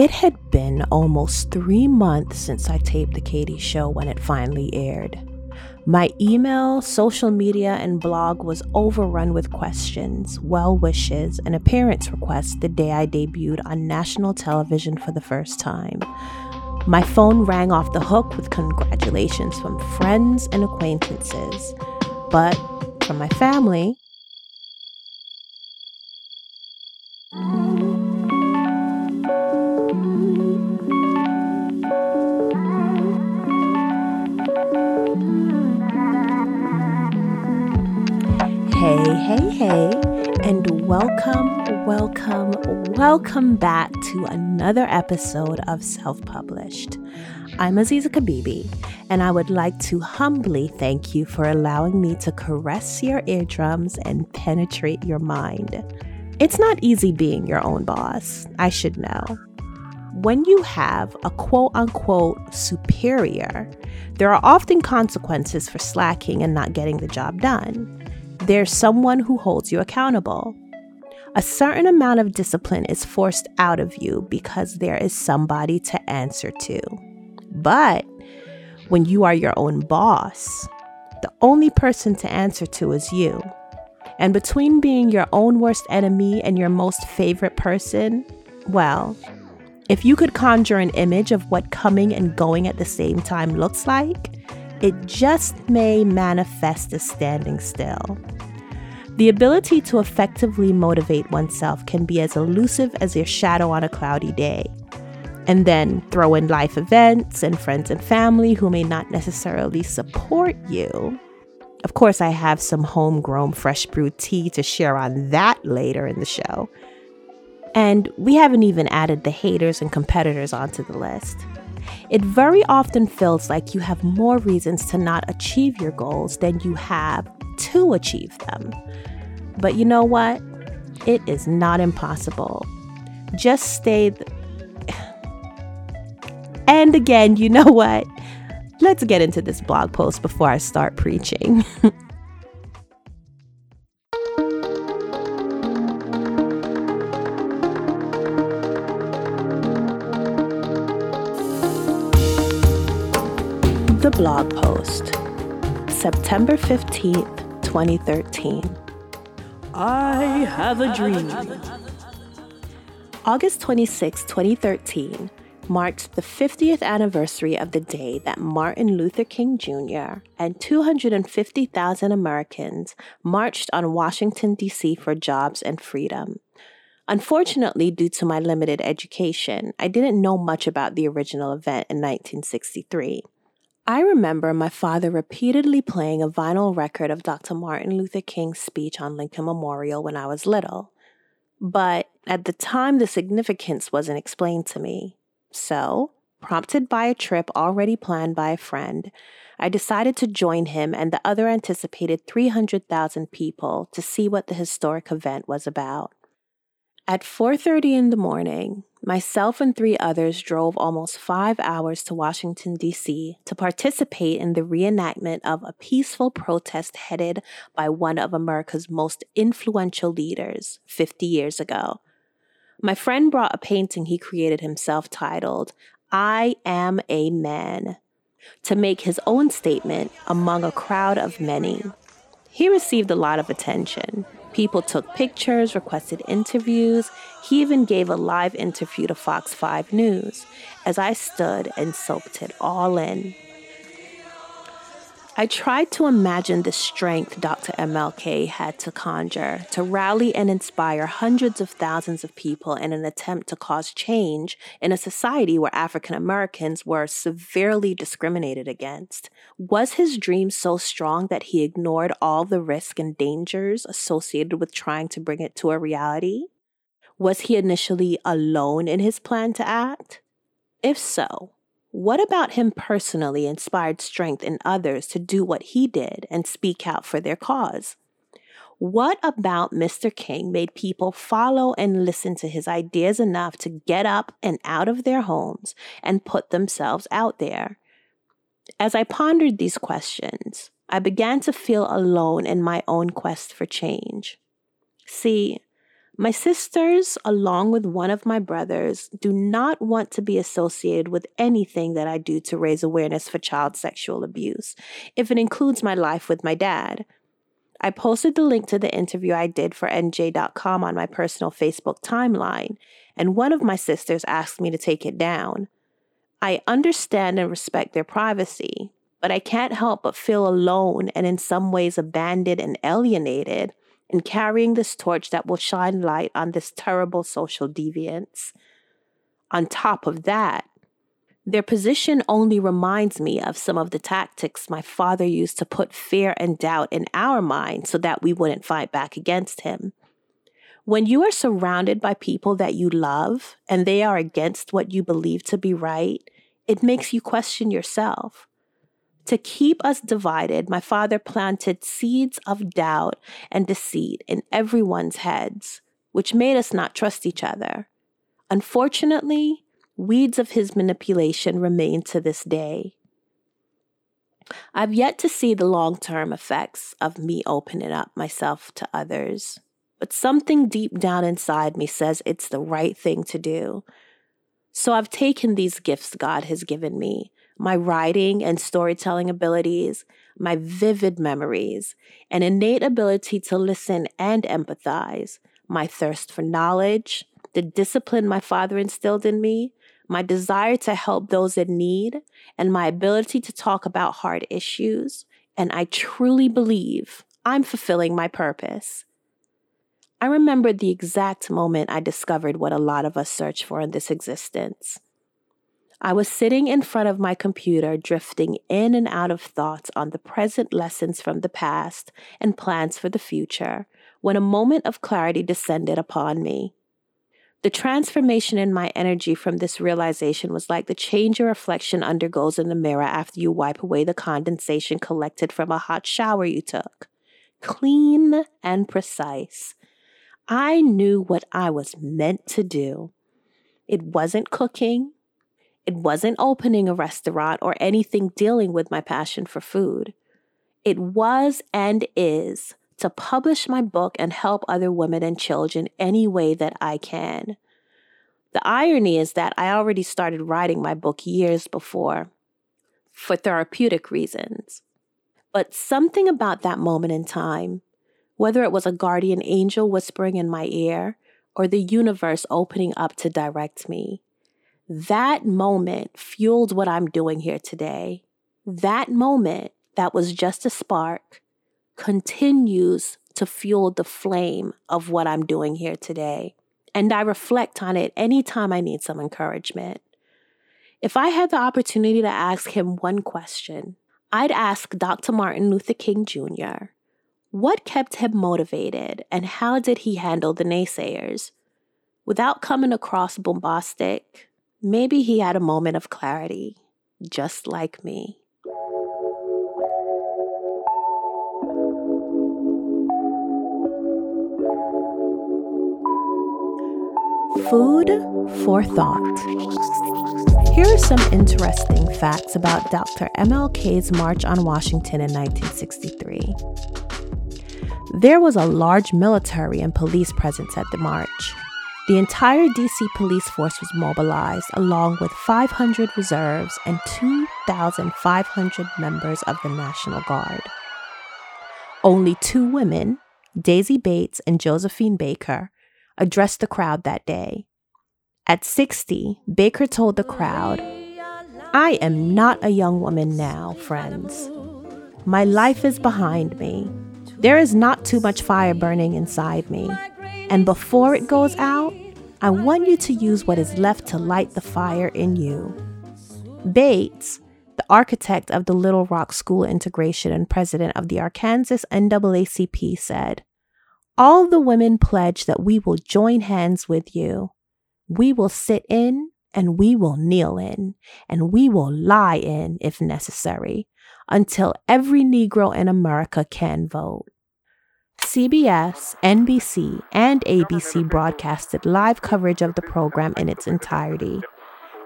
It had been almost three months since I taped The Katie Show when it finally aired. My email, social media, and blog was overrun with questions, well wishes, and appearance requests the day I debuted on national television for the first time. My phone rang off the hook with congratulations from friends and acquaintances, but from my family, Hey, hey, and welcome, welcome, welcome back to another episode of Self Published. I'm Aziza Kabibi, and I would like to humbly thank you for allowing me to caress your eardrums and penetrate your mind. It's not easy being your own boss, I should know. When you have a quote unquote superior, there are often consequences for slacking and not getting the job done there's someone who holds you accountable. A certain amount of discipline is forced out of you because there is somebody to answer to. But when you are your own boss, the only person to answer to is you. And between being your own worst enemy and your most favorite person, well, if you could conjure an image of what coming and going at the same time looks like, it just may manifest as standing still. The ability to effectively motivate oneself can be as elusive as your shadow on a cloudy day. And then throw in life events and friends and family who may not necessarily support you. Of course, I have some homegrown fresh brewed tea to share on that later in the show. And we haven't even added the haters and competitors onto the list it very often feels like you have more reasons to not achieve your goals than you have to achieve them. But you know what? It is not impossible. Just stay. Th- and again, you know what? Let's get into this blog post before I start preaching. The blog post, September 15th, 2013. I have a dream. August 26, 2013 marked the 50th anniversary of the day that Martin Luther King Jr. and 250,000 Americans marched on Washington, D.C. for jobs and freedom. Unfortunately, due to my limited education, I didn't know much about the original event in 1963. I remember my father repeatedly playing a vinyl record of Dr. Martin Luther King's speech on Lincoln Memorial when I was little. But at the time, the significance wasn't explained to me. So, prompted by a trip already planned by a friend, I decided to join him and the other anticipated 300,000 people to see what the historic event was about. At 4:30 in the morning, myself and three others drove almost 5 hours to Washington D.C. to participate in the reenactment of a peaceful protest headed by one of America's most influential leaders 50 years ago. My friend brought a painting he created himself titled I Am a Man to make his own statement among a crowd of many. He received a lot of attention. People took pictures, requested interviews. He even gave a live interview to Fox 5 News as I stood and soaked it all in. I tried to imagine the strength Dr. MLK had to conjure to rally and inspire hundreds of thousands of people in an attempt to cause change in a society where African Americans were severely discriminated against. Was his dream so strong that he ignored all the risk and dangers associated with trying to bring it to a reality? Was he initially alone in his plan to act? If so, what about him personally inspired strength in others to do what he did and speak out for their cause? What about Mr. King made people follow and listen to his ideas enough to get up and out of their homes and put themselves out there? As I pondered these questions, I began to feel alone in my own quest for change. See, My sisters, along with one of my brothers, do not want to be associated with anything that I do to raise awareness for child sexual abuse, if it includes my life with my dad. I posted the link to the interview I did for NJ.com on my personal Facebook timeline, and one of my sisters asked me to take it down. I understand and respect their privacy, but I can't help but feel alone and in some ways abandoned and alienated in carrying this torch that will shine light on this terrible social deviance. On top of that, their position only reminds me of some of the tactics my father used to put fear and doubt in our minds so that we wouldn't fight back against him. When you are surrounded by people that you love and they are against what you believe to be right, it makes you question yourself. To keep us divided, my father planted seeds of doubt and deceit in everyone's heads, which made us not trust each other. Unfortunately, weeds of his manipulation remain to this day. I've yet to see the long term effects of me opening up myself to others, but something deep down inside me says it's the right thing to do. So I've taken these gifts God has given me my writing and storytelling abilities, my vivid memories, an innate ability to listen and empathize, my thirst for knowledge, the discipline my father instilled in me, my desire to help those in need, and my ability to talk about hard issues. And I truly believe I'm fulfilling my purpose. I remember the exact moment I discovered what a lot of us search for in this existence I was sitting in front of my computer, drifting in and out of thoughts on the present lessons from the past and plans for the future, when a moment of clarity descended upon me. The transformation in my energy from this realization was like the change a reflection undergoes in the mirror after you wipe away the condensation collected from a hot shower you took. Clean and precise. I knew what I was meant to do. It wasn't cooking, it wasn't opening a restaurant or anything dealing with my passion for food. It was and is to publish my book and help other women and children any way that I can. The irony is that I already started writing my book years before for therapeutic reasons. But something about that moment in time, whether it was a guardian angel whispering in my ear or the universe opening up to direct me, that moment fueled what I'm doing here today. That moment that was just a spark continues to fuel the flame of what I'm doing here today. And I reflect on it anytime I need some encouragement. If I had the opportunity to ask him one question, I'd ask Dr. Martin Luther King Jr. What kept him motivated and how did he handle the naysayers? Without coming across bombastic, Maybe he had a moment of clarity, just like me. Food for thought. Here are some interesting facts about Dr. MLK's March on Washington in 1963. There was a large military and police presence at the march. The entire DC police force was mobilized, along with 500 reserves and 2,500 members of the National Guard. Only two women, Daisy Bates and Josephine Baker, addressed the crowd that day. At 60, Baker told the crowd, I am not a young woman now, friends. My life is behind me. There is not too much fire burning inside me. And before it goes out, I want you to use what is left to light the fire in you. Bates, the architect of the Little Rock School integration and president of the Arkansas NAACP, said, All the women pledge that we will join hands with you. We will sit in and we will kneel in and we will lie in if necessary until every Negro in America can vote. CBS, NBC, and ABC broadcasted live coverage of the program in its entirety.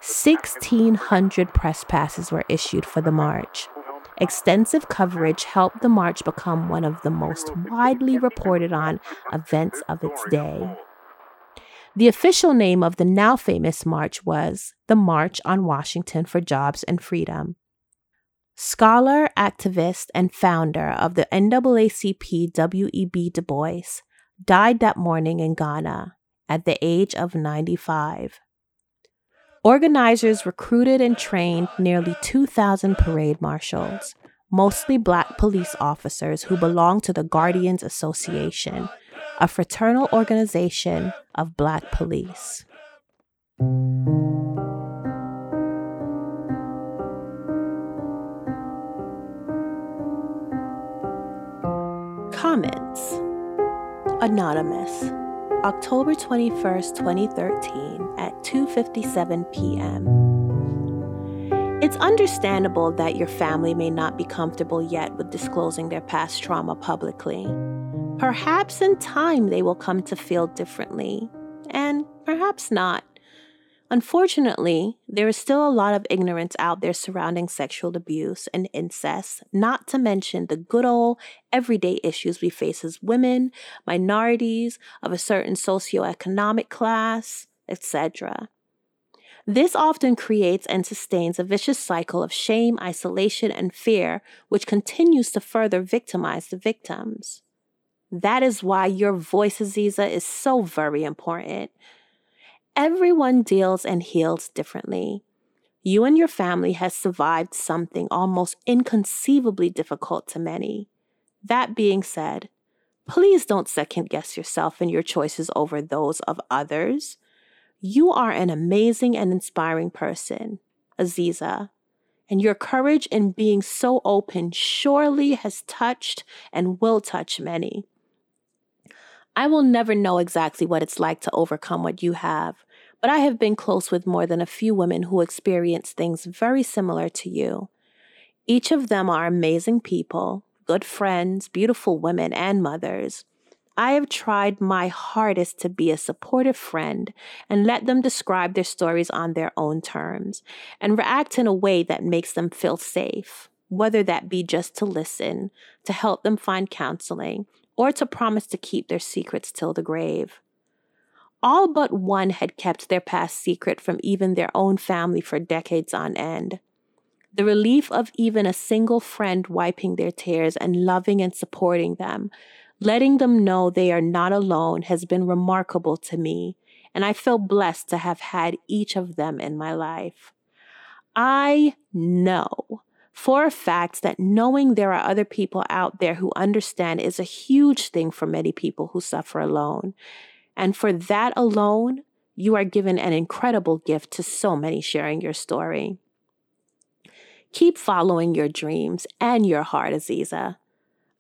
1,600 press passes were issued for the march. Extensive coverage helped the march become one of the most widely reported on events of its day. The official name of the now famous march was the March on Washington for Jobs and Freedom. Scholar, activist, and founder of the NAACP W.E.B. Du Bois died that morning in Ghana at the age of 95. Organizers recruited and trained nearly 2,000 parade marshals, mostly black police officers who belonged to the Guardians Association, a fraternal organization of black police. Anonymous October 21st, 2013 at 2:57 p.m. It's understandable that your family may not be comfortable yet with disclosing their past trauma publicly. Perhaps in time they will come to feel differently, and perhaps not. Unfortunately, there is still a lot of ignorance out there surrounding sexual abuse and incest, not to mention the good old everyday issues we face as women, minorities, of a certain socioeconomic class, etc. This often creates and sustains a vicious cycle of shame, isolation, and fear, which continues to further victimize the victims. That is why your voice, Aziza, is so very important. Everyone deals and heals differently. You and your family has survived something almost inconceivably difficult to many. That being said, please don't second guess yourself and your choices over those of others. You are an amazing and inspiring person, Aziza, and your courage in being so open surely has touched and will touch many. I will never know exactly what it's like to overcome what you have, but I have been close with more than a few women who experience things very similar to you. Each of them are amazing people, good friends, beautiful women, and mothers. I have tried my hardest to be a supportive friend and let them describe their stories on their own terms and react in a way that makes them feel safe, whether that be just to listen, to help them find counseling, or to promise to keep their secrets till the grave. All but one had kept their past secret from even their own family for decades on end. The relief of even a single friend wiping their tears and loving and supporting them, letting them know they are not alone, has been remarkable to me, and I feel blessed to have had each of them in my life. I know for a fact that knowing there are other people out there who understand is a huge thing for many people who suffer alone. And for that alone, you are given an incredible gift to so many sharing your story. Keep following your dreams and your heart, Aziza.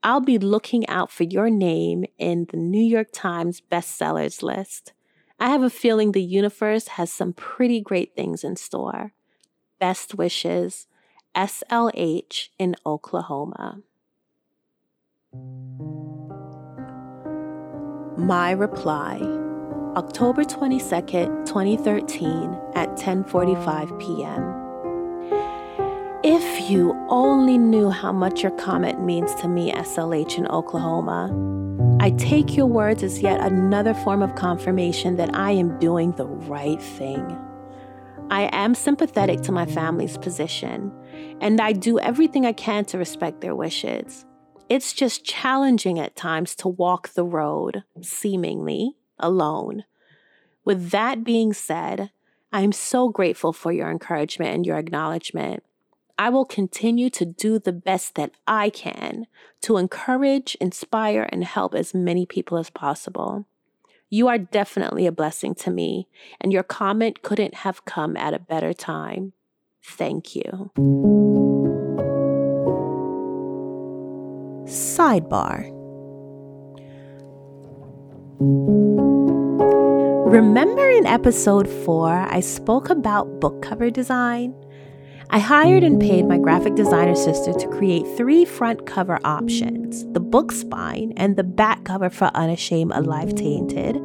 I'll be looking out for your name in the New York Times bestsellers list. I have a feeling the universe has some pretty great things in store. Best wishes. SLH in Oklahoma. My reply October 22nd, 2013 at 10:45 p.m. If you only knew how much your comment means to me, SLH in Oklahoma. I take your words as yet another form of confirmation that I am doing the right thing. I am sympathetic to my family's position, and I do everything I can to respect their wishes. It's just challenging at times to walk the road, seemingly alone. With that being said, I am so grateful for your encouragement and your acknowledgement. I will continue to do the best that I can to encourage, inspire, and help as many people as possible. You are definitely a blessing to me, and your comment couldn't have come at a better time. Thank you. Sidebar Remember in episode 4, I spoke about book cover design? I hired and paid my graphic designer sister to create three front cover options the book spine and the back cover for Unashamed Alive Tainted,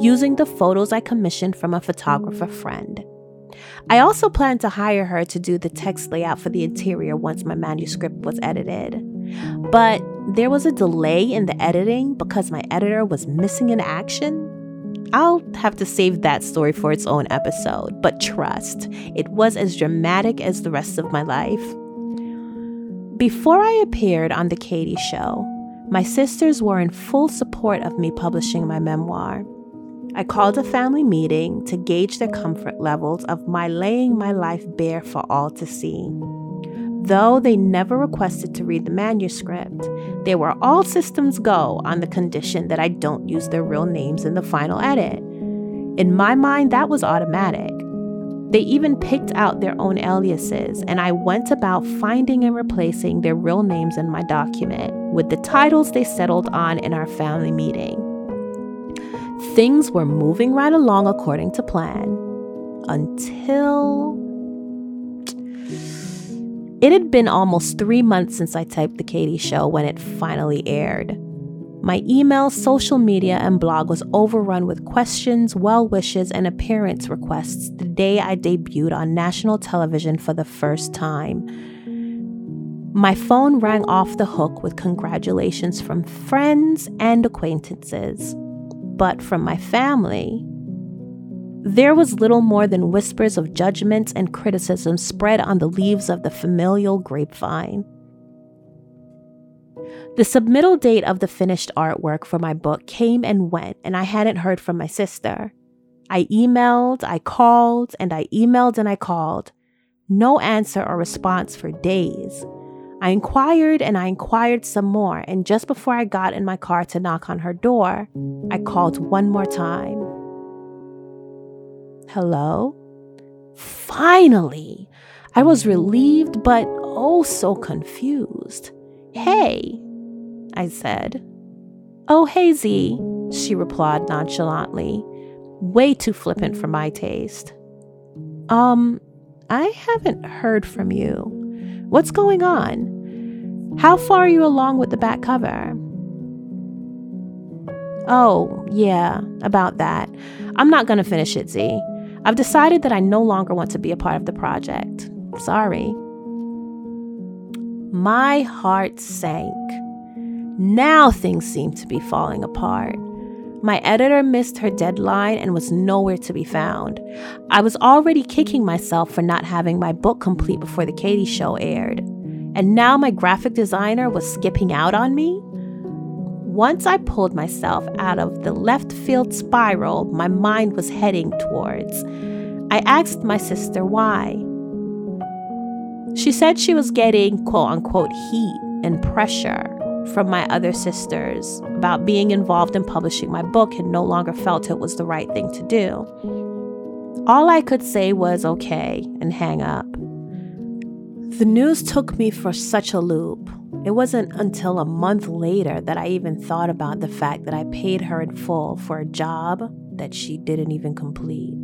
using the photos I commissioned from a photographer friend. I also planned to hire her to do the text layout for the interior once my manuscript was edited. But there was a delay in the editing because my editor was missing in action. I'll have to save that story for its own episode, but trust, it was as dramatic as the rest of my life. Before I appeared on The Katie Show, my sisters were in full support of me publishing my memoir. I called a family meeting to gauge their comfort levels of my laying my life bare for all to see. Though they never requested to read the manuscript, they were all systems go on the condition that I don't use their real names in the final edit. In my mind, that was automatic. They even picked out their own aliases, and I went about finding and replacing their real names in my document with the titles they settled on in our family meeting. Things were moving right along according to plan until it had been almost three months since I typed The Katie Show when it finally aired. My email, social media, and blog was overrun with questions, well wishes, and appearance requests the day I debuted on national television for the first time. My phone rang off the hook with congratulations from friends and acquaintances. But from my family, there was little more than whispers of judgments and criticism spread on the leaves of the familial grapevine. The submittal date of the finished artwork for my book came and went, and I hadn't heard from my sister. I emailed, I called, and I emailed and I called. No answer or response for days. I inquired and I inquired some more, and just before I got in my car to knock on her door, I called one more time. Hello? Finally! I was relieved, but oh so confused. Hey, I said. Oh, Z, she replied nonchalantly, way too flippant for my taste. Um, I haven't heard from you. What's going on? How far are you along with the back cover? Oh, yeah, about that. I'm not to finish it, Z. I've decided that I no longer want to be a part of the project. Sorry. My heart sank. Now things seemed to be falling apart. My editor missed her deadline and was nowhere to be found. I was already kicking myself for not having my book complete before the Katie show aired. And now my graphic designer was skipping out on me? Once I pulled myself out of the left field spiral my mind was heading towards, I asked my sister why. She said she was getting quote unquote heat and pressure from my other sisters about being involved in publishing my book and no longer felt it was the right thing to do. All I could say was okay and hang up. The news took me for such a loop. It wasn't until a month later that I even thought about the fact that I paid her in full for a job that she didn't even complete.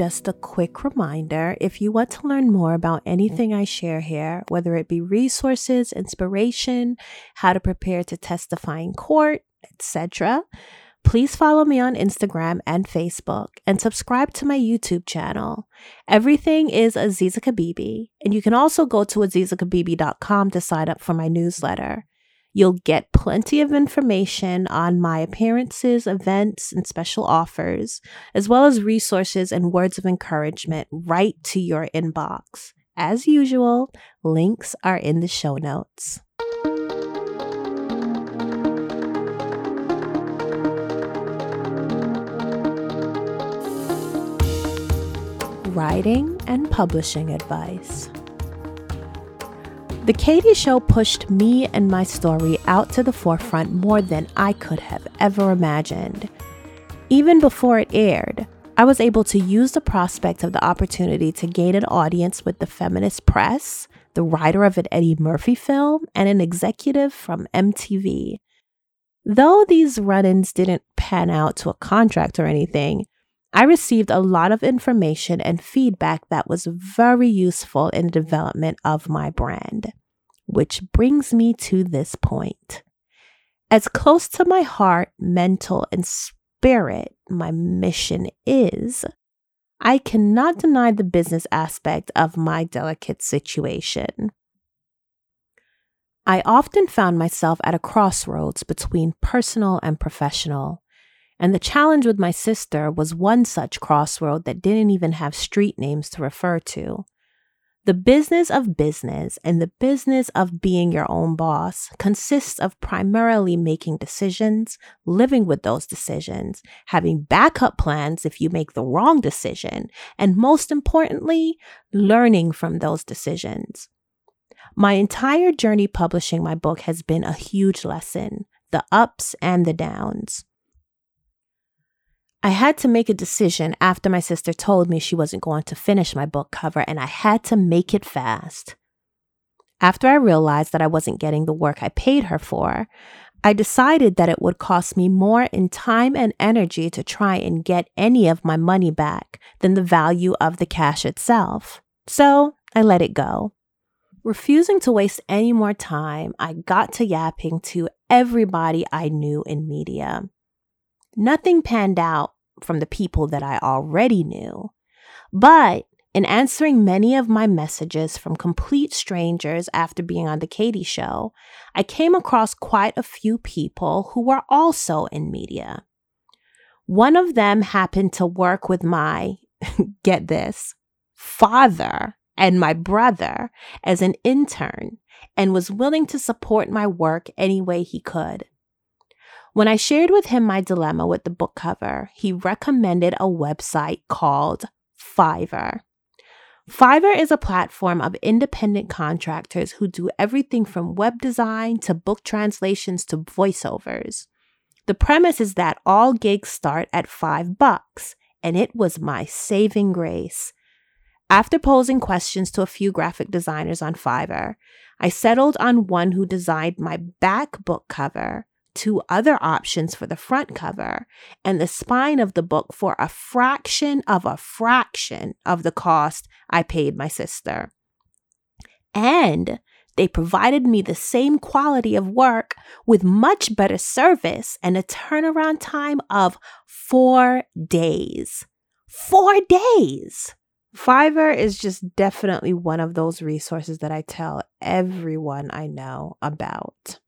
Just a quick reminder if you want to learn more about anything I share here, whether it be resources, inspiration, how to prepare to testify in court, etc., please follow me on Instagram and Facebook and subscribe to my YouTube channel. Everything is Aziza Kabibi, and you can also go to azizakabibi.com to sign up for my newsletter. You'll get plenty of information on my appearances, events, and special offers, as well as resources and words of encouragement right to your inbox. As usual, links are in the show notes. Writing and publishing advice. The Katie Show pushed me and my story out to the forefront more than I could have ever imagined. Even before it aired, I was able to use the prospect of the opportunity to gain an audience with the feminist press, the writer of an Eddie Murphy film, and an executive from MTV. Though these run ins didn't pan out to a contract or anything, I received a lot of information and feedback that was very useful in the development of my brand, which brings me to this point. As close to my heart, mental, and spirit my mission is, I cannot deny the business aspect of my delicate situation. I often found myself at a crossroads between personal and professional, and the challenge with my sister was one such crossroad that didn't even have street names to refer to. The business of business and the business of being your own boss consists of primarily making decisions, living with those decisions, having backup plans if you make the wrong decision, and most importantly, learning from those decisions. My entire journey publishing my book has been a huge lesson the ups and the downs. I had to make a decision after my sister told me she wasn't going to finish my book cover, and I had to make it fast. After I realized that I wasn't getting the work I paid her for, I decided that it would cost me more in time and energy to try and get any of my money back than the value of the cash itself. So I let it go. Refusing to waste any more time, I got to yapping to everybody I knew in media. Nothing panned out from the people that I already knew. But in answering many of my messages from complete strangers after being on The Katie Show, I came across quite a few people who were also in media. One of them happened to work with my, get this, father and my brother as an intern and was willing to support my work any way he could. When I shared with him my dilemma with the book cover, he recommended a website called Fiverr. Fiverr is a platform of independent contractors who do everything from web design to book translations to voiceovers. The premise is that all gigs start at 5 bucks, and it was my saving grace. After posing questions to a few graphic designers on Fiverr, I settled on one who designed my back book cover two other options for the front cover and the spine of the book for a fraction of a fraction of the cost I paid my sister. And they provided me the same quality of work with much better service and a turnaround time of four days. Four days! Fiverr is just definitely one of those resources that I tell everyone I know about.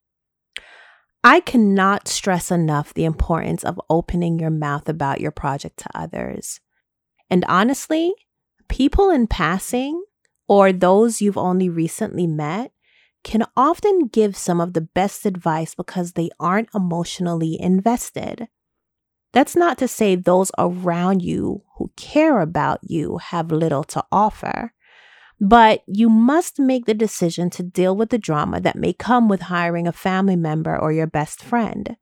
I cannot stress enough the importance of opening your mouth about your project to others. And honestly, people in passing or those you've only recently met can often give some of the best advice because they aren't emotionally invested. That's not to say those around you who care about you have little to offer. But you must make the decision to deal with the drama that may come with hiring a family member or your best friend.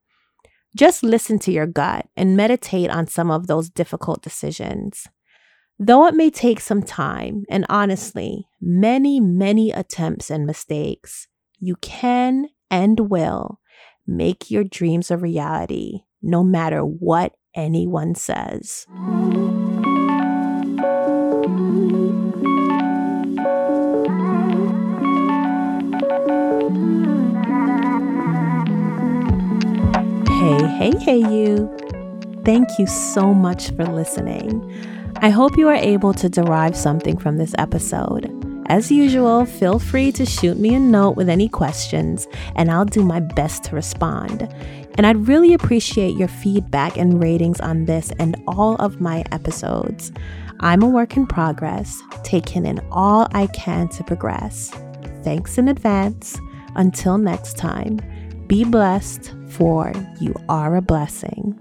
Just listen to your gut and meditate on some of those difficult decisions. Though it may take some time, and honestly, many, many attempts and mistakes, you can and will make your dreams a reality, no matter what anyone says. Hey, hey, you. Thank you so much for listening. I hope you are able to derive something from this episode. As usual, feel free to shoot me a note with any questions, and I'll do my best to respond. And I'd really appreciate your feedback and ratings on this and all of my episodes. I'm a work in progress, taking in all I can to progress. Thanks in advance. Until next time, be blessed, for you are a blessing.